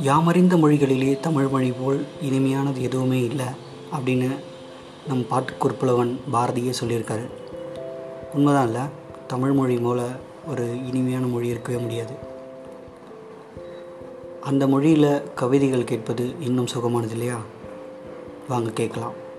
யாமறிந்த மொழிகளிலே தமிழ் மொழி போல் இனிமையானது எதுவுமே இல்லை அப்படின்னு நம் பாட்டுக்குறுப்புலவன் பாரதியே சொல்லியிருக்காரு. உண்மைதான் இல்லை தமிழ் மொழி போல் ஒரு இனிமையான மொழி இருக்கவே முடியாது. அந்த மொழியில் கவிதைகள் கேட்பது இன்னும் சுகமானது இல்லையா? வாங்க கேட்கலாம்.